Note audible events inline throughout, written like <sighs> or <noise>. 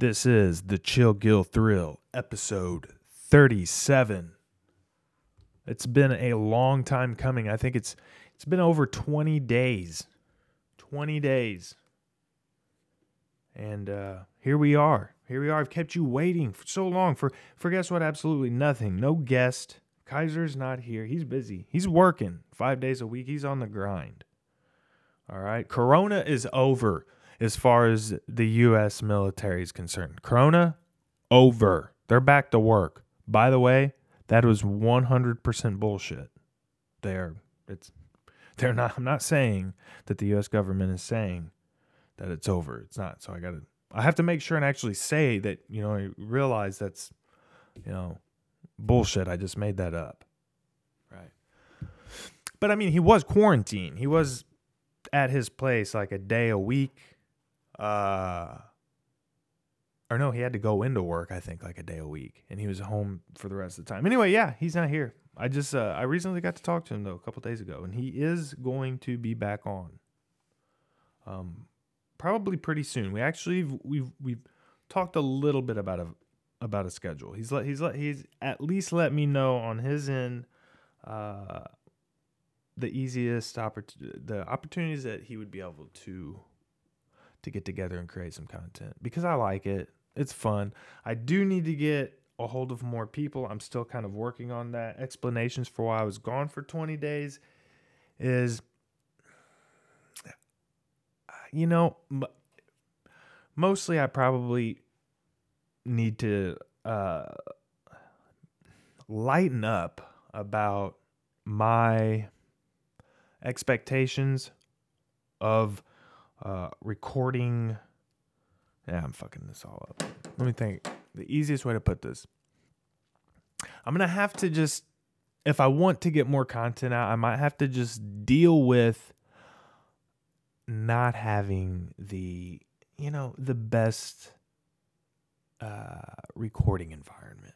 This is the Chill Gill Thrill, episode 37. It's been a long time coming. I think it's it's been over 20 days. 20 days. And uh here we are. Here we are. I've kept you waiting for so long for for guess what? Absolutely nothing. No guest. Kaiser's not here. He's busy. He's working 5 days a week. He's on the grind. All right. Corona is over as far as the U.S. military is concerned. Corona, over. They're back to work. By the way, that was 100% bullshit. They're, it's, they're not, I'm not saying that the U.S. government is saying that it's over. It's not. So I got to, I have to make sure and actually say that, you know, I realize that's, you know, bullshit. I just made that up. Right. But I mean, he was quarantined. He was at his place like a day a week. Uh or no, he had to go into work, I think, like a day a week. And he was home for the rest of the time. Anyway, yeah, he's not here. I just uh I recently got to talk to him though a couple days ago, and he is going to be back on. Um probably pretty soon. We actually we've we've talked a little bit about a about a schedule. He's let he's let he's at least let me know on his end uh the easiest oppor- the opportunities that he would be able to to get together and create some content because I like it. It's fun. I do need to get a hold of more people. I'm still kind of working on that. Explanations for why I was gone for 20 days is you know, mostly I probably need to uh lighten up about my expectations of uh, recording. Yeah, I'm fucking this all up. Let me think. The easiest way to put this I'm going to have to just, if I want to get more content out, I might have to just deal with not having the, you know, the best uh, recording environment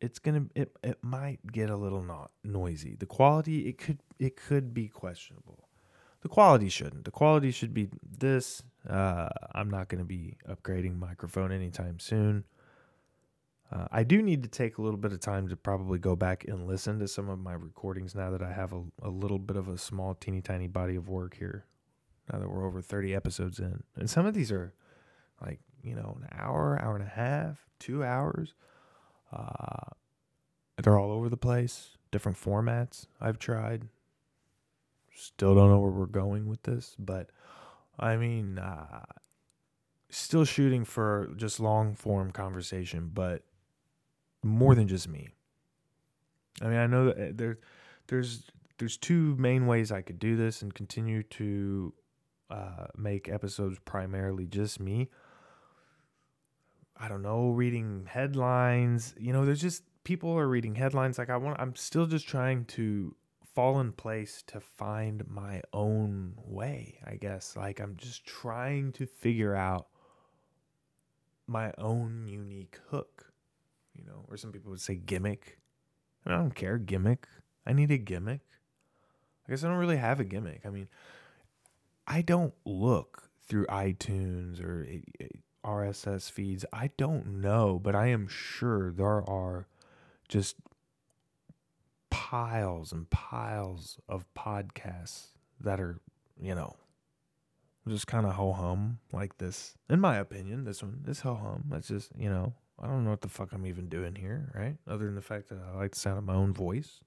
it's gonna it, it might get a little not noisy the quality it could it could be questionable the quality shouldn't. The quality should be this. Uh, i'm not going to be upgrading microphone anytime soon. Uh, i do need to take a little bit of time to probably go back and listen to some of my recordings now that i have a, a little bit of a small teeny tiny body of work here now that we're over 30 episodes in. And some of these are like you know an hour hour and a half two hours. Uh, they're all over the place, different formats I've tried. Still don't know where we're going with this, but I mean, uh, still shooting for just long form conversation, but more than just me. I mean, I know that uh, there, there's there's two main ways I could do this and continue to uh, make episodes primarily just me. I don't know, reading headlines. You know, there's just people are reading headlines. Like I want, I'm still just trying to fall in place to find my own way. I guess. Like I'm just trying to figure out my own unique hook. You know, or some people would say gimmick. I, don't care gimmick. I need a gimmick. I guess I don't really have a gimmick. I mean, I don't look through iTunes or eh, eh, RSS feeds. I don't know, but I am sure there are just piles and piles of podcasts that are, you know, just kind of ho hum like this. In my opinion, this one is ho hum. That's just, you know, I don't know what the fuck I'm even doing here, right? Other than the fact that I like the sound of my own voice.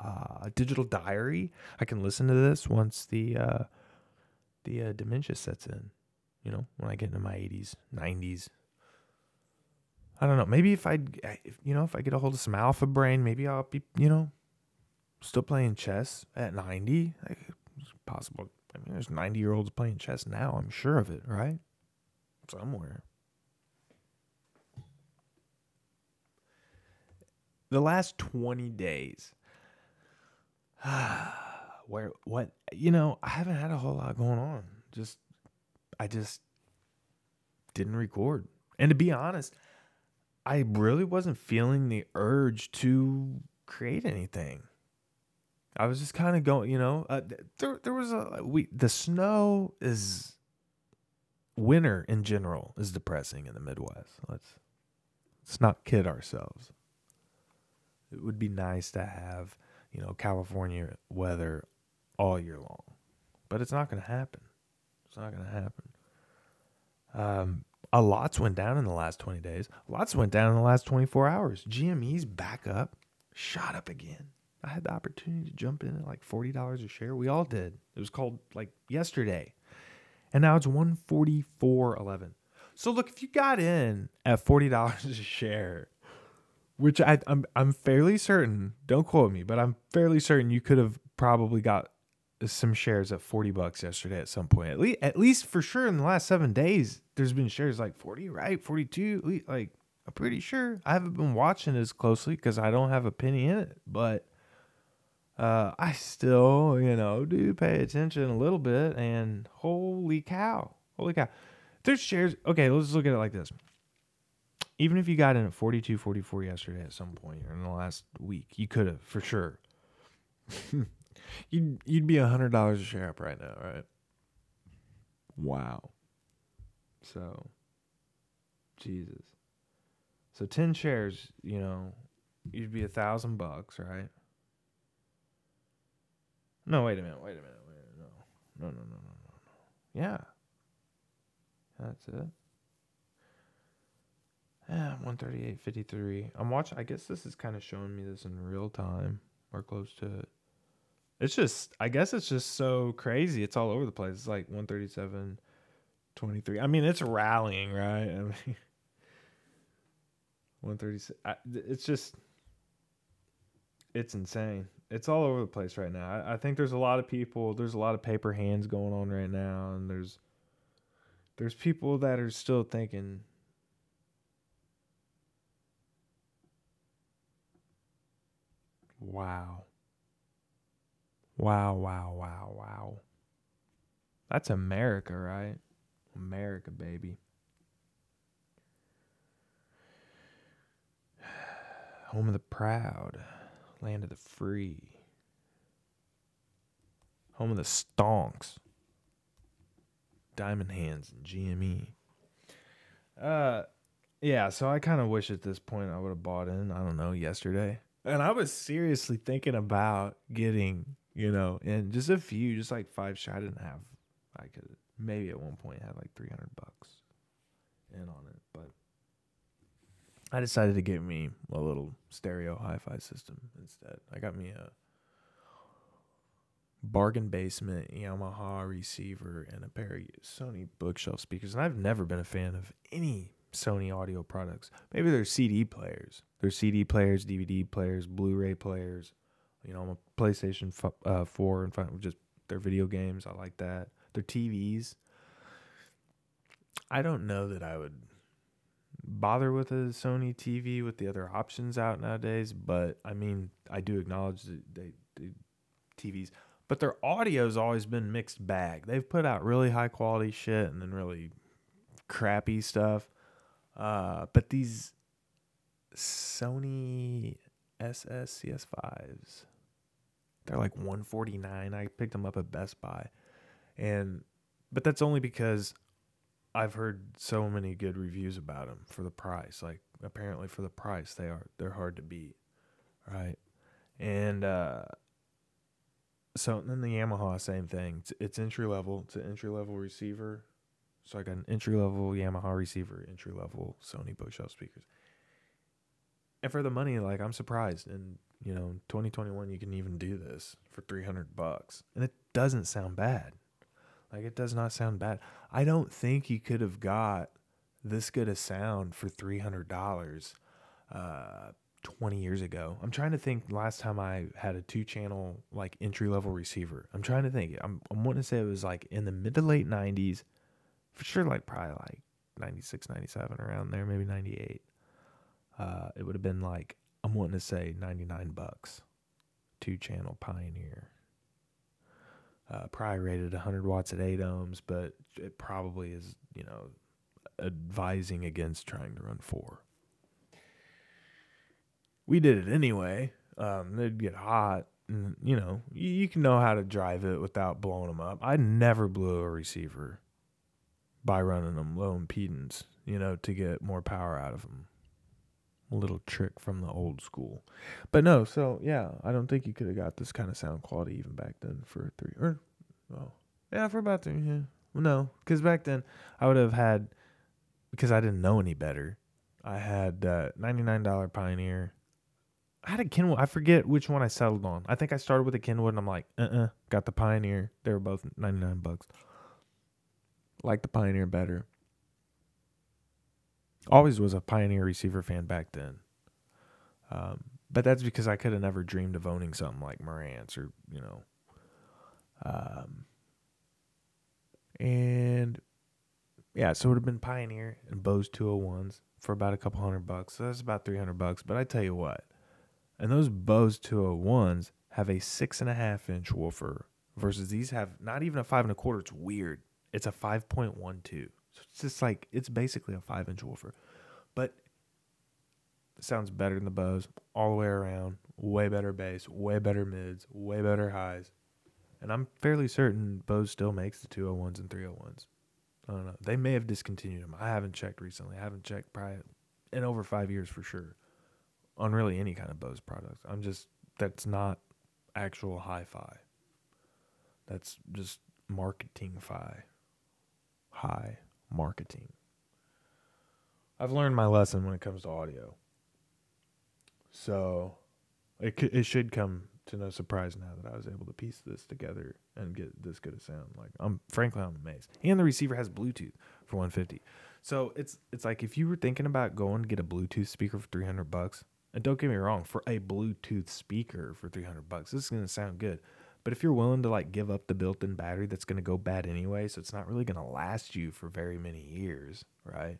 Uh, digital diary. I can listen to this once the uh, the uh, dementia sets in you know, when I get into my 80s, 90s. I don't know. Maybe if I, you know, if I get a hold of some alpha brain, maybe I'll be, you know, still playing chess at 90. It's possible. I mean, there's 90 year olds playing chess now. I'm sure of it, right? Somewhere. The last 20 days, <sighs> where, what, you know, I haven't had a whole lot going on. Just I just didn't record. And to be honest, I really wasn't feeling the urge to create anything. I was just kind of going, you know, uh, there there was a we the snow is winter in general is depressing in the Midwest. Let's let's not kid ourselves. It would be nice to have, you know, California weather all year long. But it's not going to happen. It's not going to happen. Um, a lot's went down in the last 20 days. Lot's went down in the last 24 hours. GME's back up, shot up again. I had the opportunity to jump in at like $40 a share. We all did. It was called like yesterday. And now it's 144.11. So look, if you got in at $40 a share, which I, I'm I'm fairly certain, don't quote me, but I'm fairly certain you could have probably got some shares at 40 bucks yesterday at some point. At least at least for sure in the last 7 days there's been shares like 40, right? 42, like I'm pretty sure. I haven't been watching as closely cuz I don't have a penny in it, but uh, I still, you know, do pay attention a little bit and holy cow. Holy cow. There's shares. Okay, let's look at it like this. Even if you got in at 42, 44 yesterday at some point or in the last week, you could have for sure. <laughs> you'd you'd be a hundred dollars a share up right now, right? Wow. So, Jesus. So ten shares, you know, you'd be a thousand bucks, right? No, wait a minute, wait a minute, wait a minute. No, no, no, no, no, no, no. Yeah. That's it. Yeah, 138.53. I'm watching. I guess this is kind of showing me this in real time or close to it. It's just, I guess it's just so crazy. It's all over the place. It's like 137.23. I mean, it's rallying, right? I mean, <laughs> 136. It's just, it's insane. It's all over the place right now. I, I think there's a lot of people, there's a lot of paper hands going on right now, and there's, there's people that are still thinking Wow. Wow, wow, wow, wow. That's America, right? America, baby. <sighs> Home of the proud, land of the free, home of the stonks, diamond hands and GME. Uh, yeah. So I kind of wish at this point I would have bought in. I don't know yesterday. And I was seriously thinking about getting, you know, and just a few, just like five shot. I didn't have, I could maybe at one point had like 300 bucks in on it, but I decided to get me a little stereo hi fi system instead. I got me a bargain basement Yamaha receiver and a pair of Sony bookshelf speakers. And I've never been a fan of any Sony audio products. Maybe they're CD players. They're CD players, DVD players, Blu-ray players. You know, I'm a PlayStation f- uh, 4 and 5, just their video games. I like that. Their TVs. I don't know that I would bother with a Sony TV with the other options out nowadays, but I mean, I do acknowledge that they, TVs, but their audio's always been mixed bag. They've put out really high quality shit and then really crappy stuff. Uh, but these Sony SS CS5s, they're like 149. I picked them up at Best Buy. And but that's only because I've heard so many good reviews about them for the price. Like apparently for the price they are they're hard to beat, right? And uh so then the Yamaha same thing. It's, it's entry level. It's an entry level receiver. So I got an entry level Yamaha receiver, entry level Sony bookshelf speakers. And for the money, like I'm surprised. And you know, 2021, you can even do this for 300 bucks, and it doesn't sound bad. Like it does not sound bad. I don't think you could have got this good a sound for $300 uh, 20 years ago. I'm trying to think last time I had a two channel like entry level receiver. I'm trying to think. I'm I'm wanting to say it was like in the mid to late 90s for sure like probably like 96 97 around there maybe 98 uh, it would have been like i'm wanting to say 99 bucks two channel pioneer. Uh, probably rated 100 watts at 8 ohms but it probably is you know advising against trying to run four. We did it anyway. Um, they'd get hot and you know you, you can know how to drive it without blowing them up. I never blew a receiver by running them low impedance, you know, to get more power out of them. A little trick from the old school. But no, so yeah, I don't think you could have got this kind of sound quality even back then for three or oh yeah for about three yeah no because back then I would have had because I didn't know any better. I had uh, ninety nine dollar Pioneer. I had a Kenwood. I forget which one I settled on. I think I started with a Kenwood, and I'm like, uh, uh got the Pioneer. They were both ninety nine bucks. Like the Pioneer better. Always was a Pioneer receiver fan back then. Um, but that's because I could have never dreamed of owning something like Marantz or you know. Um, and yeah, so it would have been Pioneer and Bose 201s for about a couple hundred bucks. So that's about 300 bucks. But I tell you what, and those Bose 201s have a six and a half inch woofer versus these have not even a five and a quarter. It's weird. It's a 5.12. It's just like, it's basically a five inch woofer. But it sounds better than the Bose all the way around. Way better bass, way better mids, way better highs. And I'm fairly certain Bose still makes the 201s and 301s. I don't know. They may have discontinued them. I haven't checked recently. I haven't checked probably in over five years for sure on really any kind of Bose products. I'm just that's not actual hi-fi. That's just marketing fi. High marketing. I've learned my lesson when it comes to audio. So it it should come to no surprise now that I was able to piece this together and get this good a sound. Like I'm frankly I'm amazed. And the receiver has Bluetooth for 150. So it's it's like if you were thinking about going to get a Bluetooth speaker for 300 bucks, and don't get me wrong, for a Bluetooth speaker for 300 bucks, this is going to sound good. But if you're willing to like give up the built-in battery that's going to go bad anyway, so it's not really going to last you for very many years, right?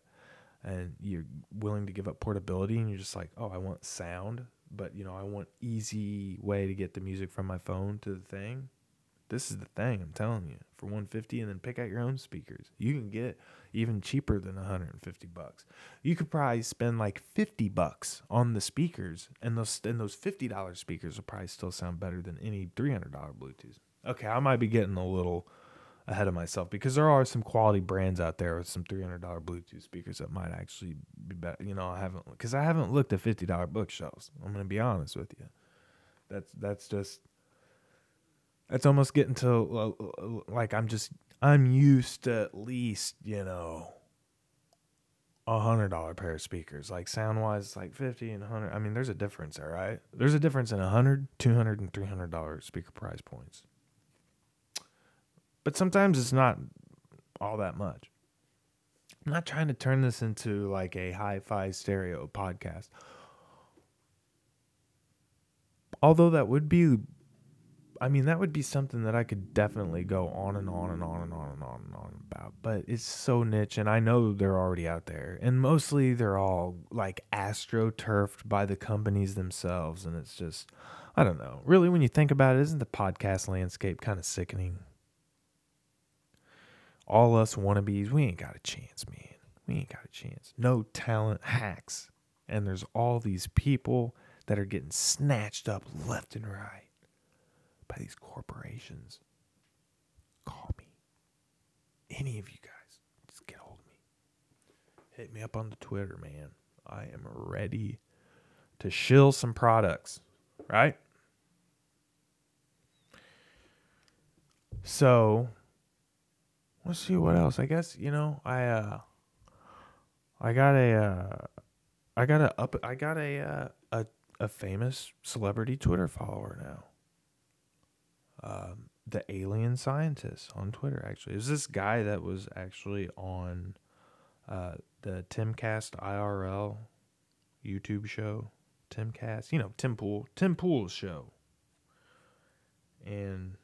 And you're willing to give up portability and you're just like, "Oh, I want sound but you know, I want easy way to get the music from my phone to the thing. This is the thing, I'm telling you. For 150 and then pick out your own speakers. You can get even cheaper than 150 bucks. You could probably spend like 50 bucks on the speakers and those and those $50 speakers will probably still sound better than any $300 Bluetooth. Okay, I might be getting a little ahead of myself because there are some quality brands out there with some three hundred dollar Bluetooth speakers that might actually be better. You know, I haven't because I haven't looked at fifty dollar bookshelves. I'm gonna be honest with you. That's that's just that's almost getting to uh, uh, like I'm just I'm used to at least you know a hundred dollar pair of speakers like sound wise like 50 and 100 i mean there's a difference all right there's a difference in a 100 200 and 300 dollar speaker price points but sometimes it's not all that much. I'm not trying to turn this into like a hi fi stereo podcast. Although that would be, I mean, that would be something that I could definitely go on and on and on and on and on and on about. But it's so niche, and I know they're already out there. And mostly they're all like astroturfed by the companies themselves. And it's just, I don't know. Really, when you think about it, isn't the podcast landscape kind of sickening? all us wannabes, we ain't got a chance, man. We ain't got a chance. No talent hacks. And there's all these people that are getting snatched up left and right by these corporations. Call me. Any of you guys, just get hold of me. Hit me up on the Twitter, man. I am ready to shill some products, right? So let's see what else. I guess you know I uh I got a uh I got a up I got a uh, a a famous celebrity Twitter follower now. Um, the alien scientist on Twitter actually. It was this guy that was actually on uh the Timcast IRL YouTube show. Timcast, you know, Tim Pool, Tim Pool's show. And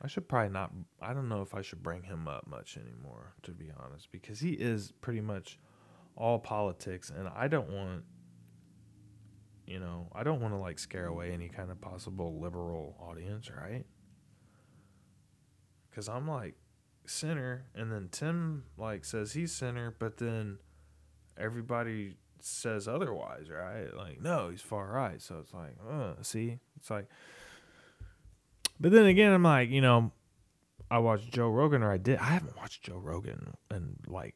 I should probably not. I don't know if I should bring him up much anymore, to be honest, because he is pretty much all politics, and I don't want, you know, I don't want to like scare away any kind of possible liberal audience, right? Because I'm like center, and then Tim like says he's center, but then everybody says otherwise, right? Like, no, he's far right. So it's like, uh, see, it's like but then again, I'm like, you know, I watch Joe Rogan or I did. I haven't watched Joe Rogan in like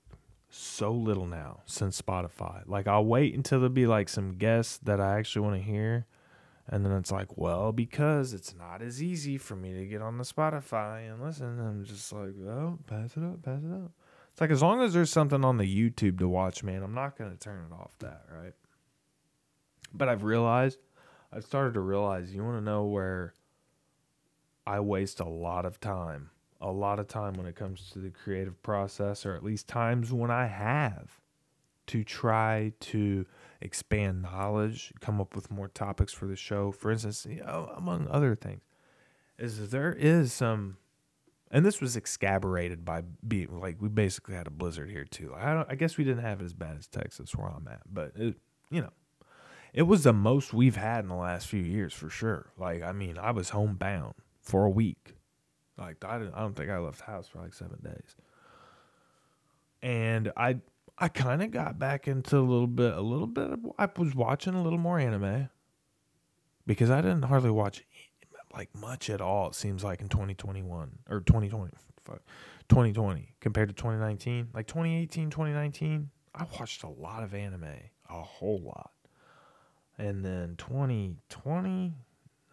so little now since Spotify. Like I'll wait until there'll be like some guests that I actually want to hear. And then it's like, well, because it's not as easy for me to get on the Spotify and listen. I'm just like, oh, pass it up, pass it up. It's like as long as there's something on the YouTube to watch, man, I'm not gonna turn it off that, right? But I've realized, I've started to realize, you want to know where I waste a lot of time, a lot of time when it comes to the creative process, or at least times when I have to try to expand knowledge, come up with more topics for the show. For instance, you know, among other things, is there is some, and this was exaggerated by being like we basically had a blizzard here too. I don't, I guess we didn't have it as bad as Texas where I'm at, but it, you know, it was the most we've had in the last few years for sure. Like I mean, I was homebound for a week. Like I didn't, I don't think I left house for like seven days, and I I kind of got back into a little bit, a little bit. Of, I was watching a little more anime because I didn't hardly watch like much at all. It seems like in 2021 or 2020, fuck, 2020 compared to 2019. Like 2018, 2019, I watched a lot of anime, a whole lot. And then 2020,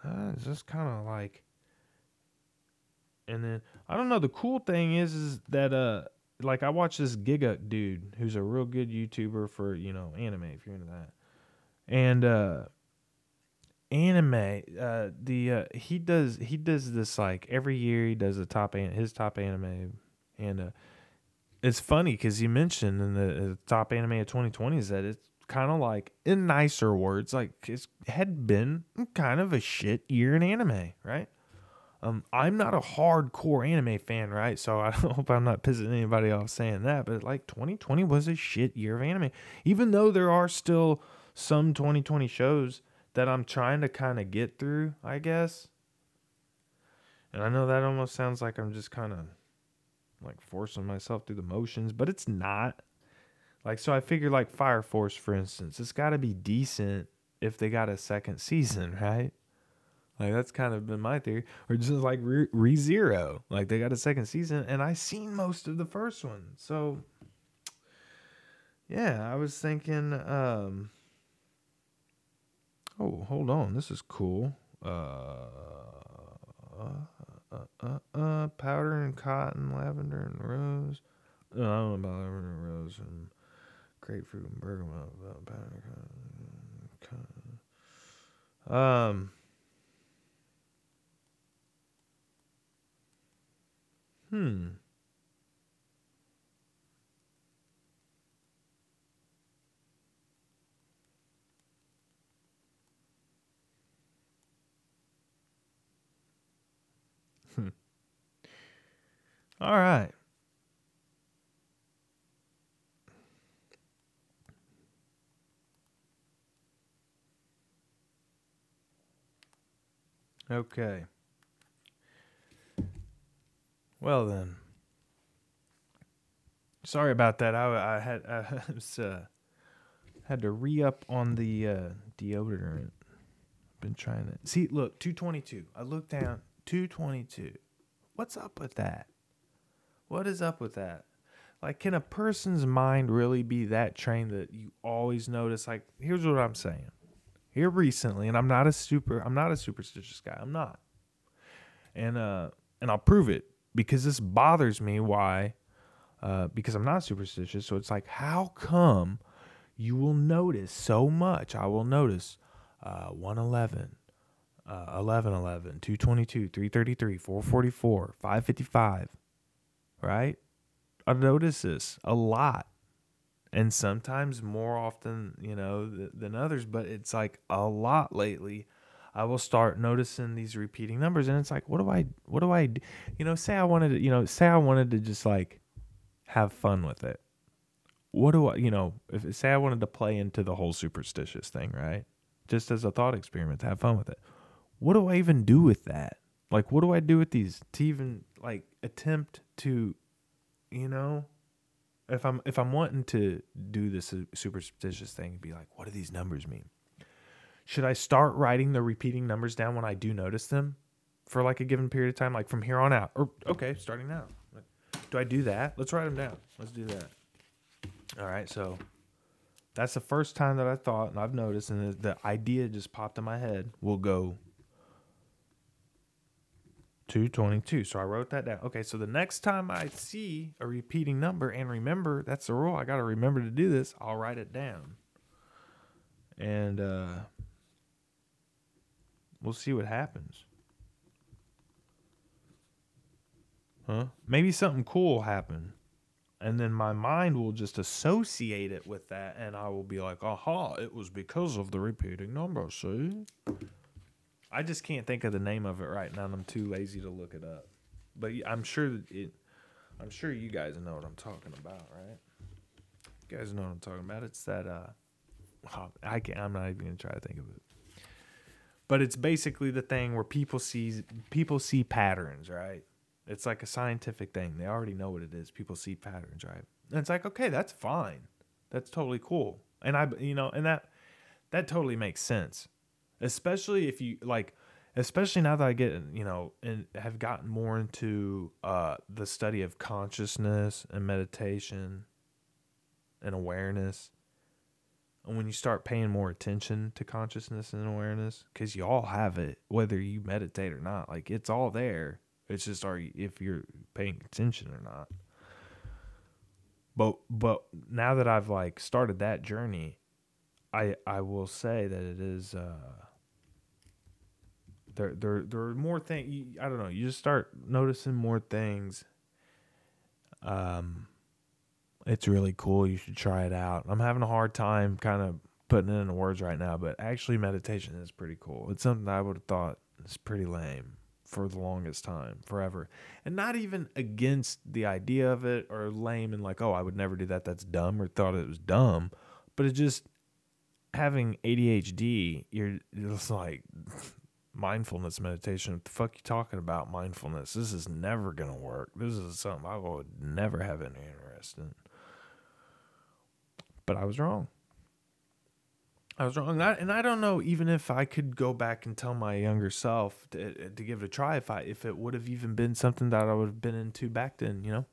uh, it's just kind of like. And then I don't know. The cool thing is, is that uh, like I watch this Giga dude who's a real good YouTuber for you know anime if you're into that, and uh, anime uh the uh he does he does this like every year he does a top an- his top anime and uh it's funny because you mentioned in the uh, top anime of 2020 is that it's kind of like in nicer words like it had been kind of a shit year in anime right um, I'm not a hardcore anime fan, right? So I <laughs> hope I'm not pissing anybody off saying that. But like 2020 was a shit year of anime, even though there are still some 2020 shows that I'm trying to kind of get through, I guess. And I know that almost sounds like I'm just kind of like forcing myself through the motions, but it's not. Like, so I figure, like Fire Force, for instance, it's got to be decent if they got a second season, <laughs> right? Like that's kind of been my theory, or just like Re, Re Zero, like they got a second season, and I seen most of the first one, so yeah, I was thinking, um, oh, hold on, this is cool. Uh, uh, uh, uh, powder and cotton, lavender and rose. No, I don't know about lavender and rose and grapefruit and bergamot. Powder and cotton. Um. Hmm. Hmm. All right. Okay. Well then. Sorry about that. I, I had I <laughs> was, uh, had to re up on the uh, deodorant. I've been trying to see. Look, two twenty two. I looked down. Two twenty two. What's up with that? What is up with that? Like, can a person's mind really be that trained that you always notice? Like, here's what I'm saying. Here recently, and I'm not a super. I'm not a superstitious guy. I'm not. And uh, and I'll prove it because this bothers me. Why? Uh, because I'm not superstitious. So it's like, how come you will notice so much? I will notice uh, 111, uh, 1111, 222, 333, 444, 555, right? I notice this a lot. And sometimes more often, you know, th- than others, but it's like a lot lately. I will start noticing these repeating numbers, and it's like, what do I, what do I, you know, say I wanted to, you know, say I wanted to just like have fun with it. What do I, you know, if say I wanted to play into the whole superstitious thing, right? Just as a thought experiment, to have fun with it. What do I even do with that? Like, what do I do with these to even like attempt to, you know, if I'm if I'm wanting to do this superstitious thing, be like, what do these numbers mean? Should I start writing the repeating numbers down when I do notice them? for like a given period of time, like from here on out. Or okay, starting now. Do I do that? Let's write them down. Let's do that. All right, so that's the first time that I thought, and I've noticed, and the idea just popped in my head. We'll go 222. So I wrote that down. Okay, so the next time I see a repeating number, and remember, that's the rule, I got to remember to do this, I'll write it down. And uh, we'll see what happens. Huh? Maybe something cool will happen. And then my mind will just associate it with that, and I will be like, aha, it was because of the repeating number, see? I just can't think of the name of it right now, and I'm too lazy to look it up. But I'm sure it, I'm sure you guys know what I'm talking about, right? You guys know what I'm talking about. It's that uh, oh, I can't. I'm not even gonna try to think of it. But it's basically the thing where people see people see patterns, right? It's like a scientific thing. They already know what it is. People see patterns, right? And it's like, okay, that's fine. That's totally cool. And I, you know, and that that totally makes sense. Especially if you like especially now that I get, you know, and have gotten more into uh the study of consciousness and meditation and awareness. And when you start paying more attention to consciousness and awareness, because you all have it, whether you meditate or not, like it's all there it's just are you, if you're paying attention or not. But but now that I've like started that journey, I I will say that it is uh there there there are more things I don't know, you just start noticing more things. Um it's really cool. You should try it out. I'm having a hard time kind of putting it into words right now, but actually meditation is pretty cool. It's something I would have thought is pretty lame for the longest time, forever. And not even against the idea of it or lame and like, oh, I would never do that. That's dumb or thought it was dumb. But it just having ADHD, you're just like mindfulness meditation. What the fuck you talking about mindfulness? This is never gonna work. This is something I would never have any interest in. But I was wrong. I was wrong, I, and I don't know even if I could go back and tell my younger self to, to give it a try if I if it would have even been something that I would have been into back then. You know,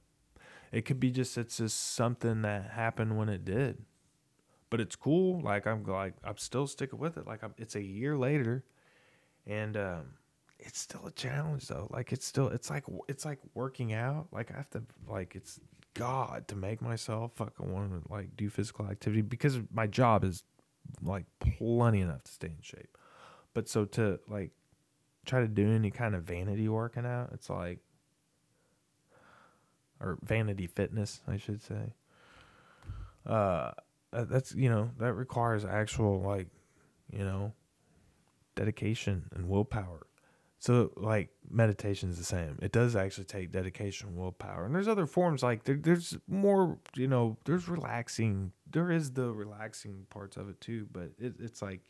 it could be just it's just something that happened when it did, but it's cool. Like I'm like I'm still sticking with it. Like I'm, it's a year later, and um, it's still a challenge though. Like it's still it's like it's like working out. Like I have to like it's God to make myself fucking want to like do physical activity because my job is like plenty enough to stay in shape. But so to like try to do any kind of vanity working out, it's like or vanity fitness, I should say. Uh that's you know, that requires actual like, you know, dedication and willpower. So like meditation is the same. It does actually take dedication, and willpower, and there's other forms like there, there's more. You know, there's relaxing. There is the relaxing parts of it too, but it, it's like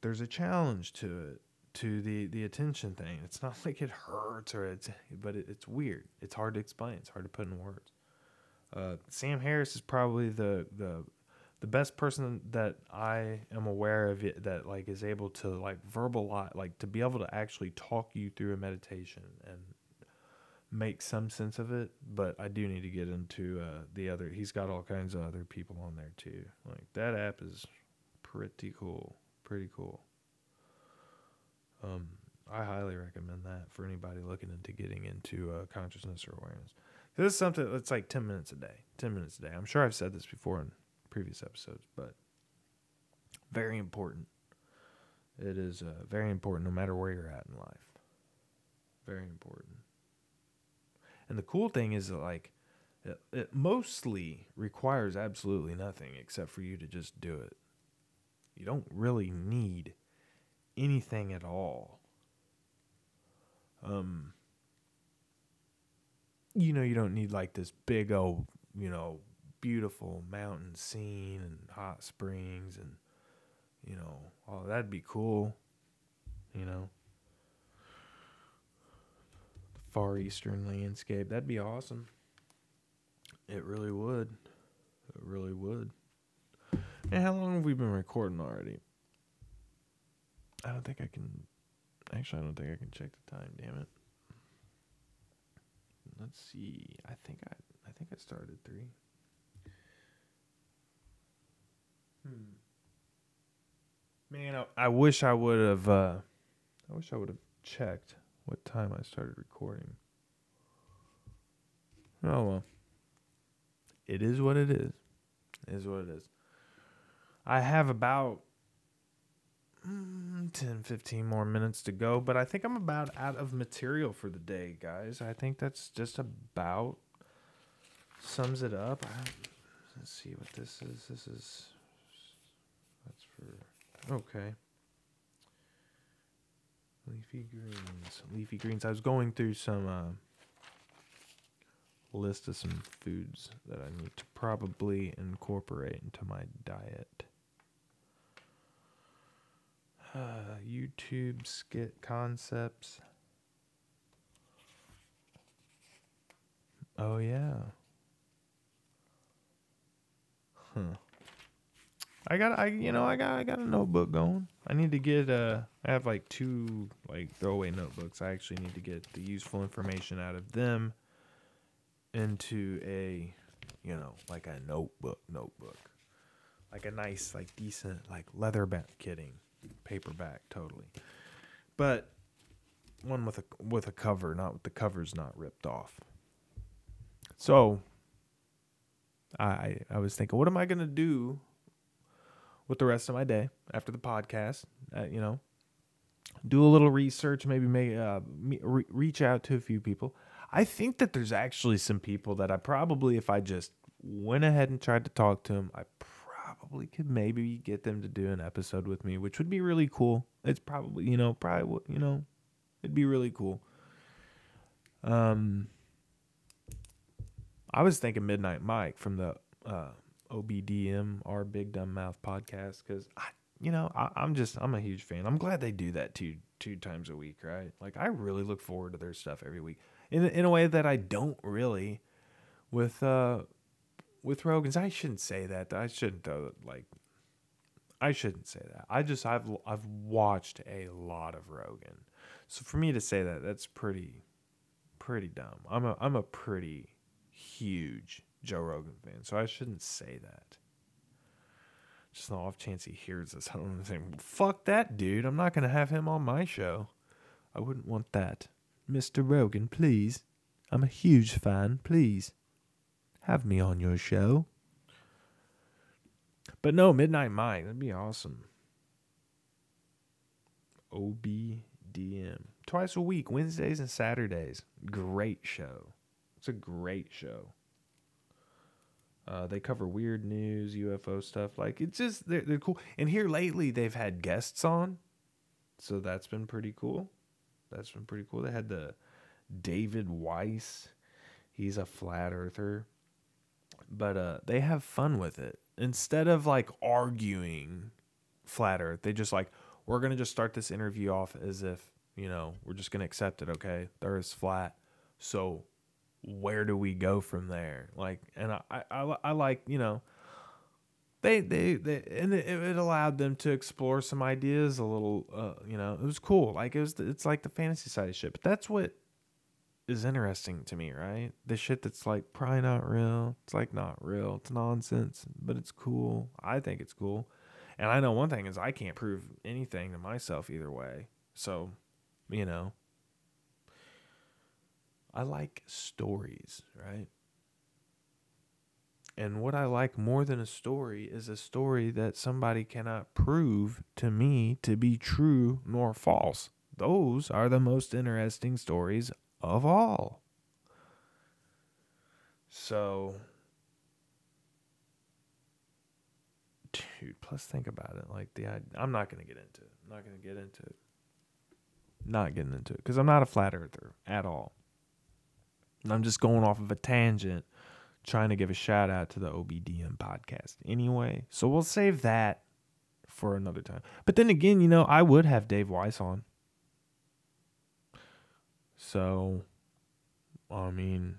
there's a challenge to it, to the the attention thing. It's not <laughs> like it hurts or it's, but it, it's weird. It's hard to explain. It's hard to put in words. Uh, Sam Harris is probably the the the best person that I am aware of it, that like is able to like verbalize, like to be able to actually talk you through a meditation and make some sense of it. But I do need to get into uh, the other. He's got all kinds of other people on there too. Like that app is pretty cool, pretty cool. Um, I highly recommend that for anybody looking into getting into uh, consciousness or awareness. This is something that's like ten minutes a day. Ten minutes a day. I'm sure I've said this before in previous episodes, but very important. It is uh, very important no matter where you're at in life. Very important. And the cool thing is that, like, it, it mostly requires absolutely nothing except for you to just do it. You don't really need anything at all. Um, you know, you don't need like this big old, you know, beautiful mountain scene and hot springs and you know, oh that'd be cool. You know. Far eastern landscape. That'd be awesome. It really would. It really would. And how long have we been recording already? I don't think I can Actually, I don't think I can check the time. Damn it. Let's see. I think I I think I started three. Man, I, wish I would have. Uh, I wish I would have checked what time I started recording. Oh well. It is what it is. It is what it is. I have about mm, 10, 15 more minutes to go, but I think I'm about out of material for the day, guys. I think that's just about sums it up. I, let's see what this is. This is okay. Leafy greens. Leafy greens. I was going through some uh, list of some foods that I need to probably incorporate into my diet. Uh, YouTube skit concepts. Oh yeah. Huh. I got I you know I got I got a notebook going. I need to get uh I have like two like throwaway notebooks. I actually need to get the useful information out of them into a you know like a notebook notebook like a nice like decent like leather leatherback kitting paperback totally but one with a with a cover not with the covers not ripped off so i i was thinking what am i to do with the rest of my day after the podcast uh, you know do a little research maybe make uh, re- reach out to a few people I think that there's actually some people that I probably, if I just went ahead and tried to talk to them, I probably could maybe get them to do an episode with me, which would be really cool. It's probably, you know, probably, you know, it'd be really cool. Um, I was thinking Midnight Mike from the uh, OBDM, our Big Dumb Mouth podcast, because I, you know, I, I'm just, I'm a huge fan. I'm glad they do that two two times a week, right? Like I really look forward to their stuff every week in in a way that I don't really with uh with Rogan's. I shouldn't say that. I shouldn't though. Like I shouldn't say that. I just I've I've watched a lot of Rogan, so for me to say that that's pretty pretty dumb. I'm a I'm a pretty huge Joe Rogan fan, so I shouldn't say that. Just the off chance he hears this, <laughs> I don't to say, "Fuck that dude." I'm not gonna have him on my show. I wouldn't want that. Mr. Rogan, please. I'm a huge fan. Please. Have me on your show. But no, Midnight Mike. That'd be awesome. OBDM. Twice a week, Wednesdays and Saturdays. Great show. It's a great show. Uh, they cover weird news, UFO stuff. Like it's just they're, they're cool. And here lately, they've had guests on, so that's been pretty cool. That's been pretty cool. They had the David Weiss. He's a flat earther. But uh they have fun with it. Instead of like arguing flat earth, they just like we're to just start this interview off as if, you know, we're just to accept it, okay? The earth's flat. So where do we go from there? Like and I I, I like, you know, they they, they and it, it allowed them to explore some ideas a little uh, you know it was cool. Like it was it's like the fantasy side of shit but that's what is interesting to me right? The shit that's like probably not real. It's like not real. It's nonsense but it's cool. I think it's cool. And i know one thing is i can't prove anything to myself either way. So you know i like stories right and what I like more than a story is a story that somebody cannot prove to me to be true nor false. Those are the most interesting stories of all. So, dude, plus think about it. Like the I'm not gonna get into it. I'm not gonna get into it. Not getting into it because I'm not a flat earther at all. I'm just going off of a tangent trying to give a shout out to the OBDM podcast anyway. So we'll save that for another time. But then again, you know, I would have Dave Weiss on. So, I mean,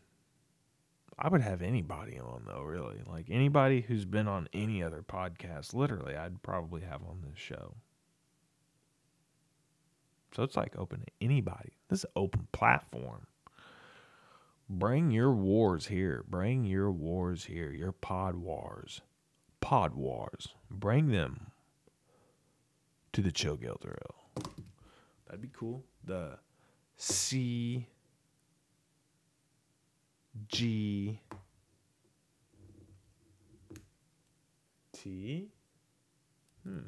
I would have anybody on though, really. Like anybody who's been on any other podcast, literally, I'd probably have on this show. So it's like open to anybody. This is open platform. Bring your wars here. Bring your wars here. Your pod wars. Pod wars. Bring them to the Chill Gill. That'd be cool. The C G T Hmm.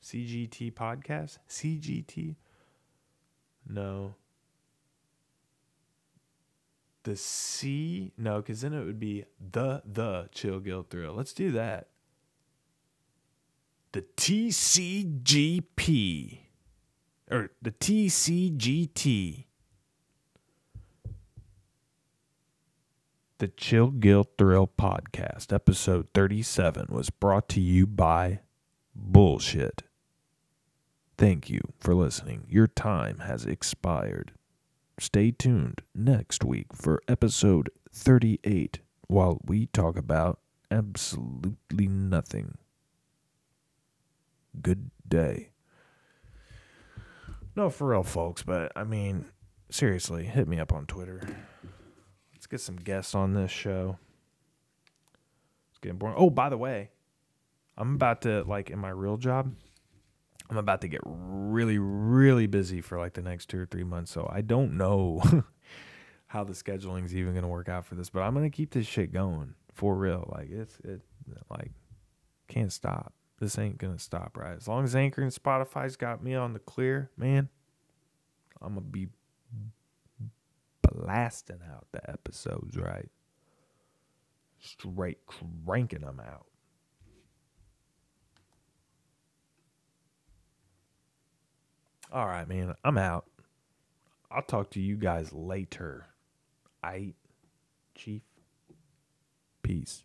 CGT podcast? CGT? No. The C? No, because then it would be the the Chill Gill Thrill. Let's do that. The TCGP. Or the TCGT. The Chill Gill Thrill Podcast, episode 37, was brought to you by Bullshit. Thank you for listening. Your time has expired. Stay tuned next week for episode 38 while we talk about absolutely nothing. Good day. No, for real, folks, but I mean, seriously, hit me up on Twitter. Let's get some guests on this show. It's getting boring. Oh, by the way, I'm about to like in my real job. I'm about to get really, really busy for like the next two or three months. So I don't know <laughs> how the scheduling is even going to work out for this, but I'm going to keep this shit going for real. Like it's it like can't stop. This ain't gonna stop, right? As long as Anchor and Spotify's got me on the clear, man, I'm gonna be blasting out the episodes, right? Straight cranking them out. All right, man. I'm out. I'll talk to you guys later. I, Chief. Peace.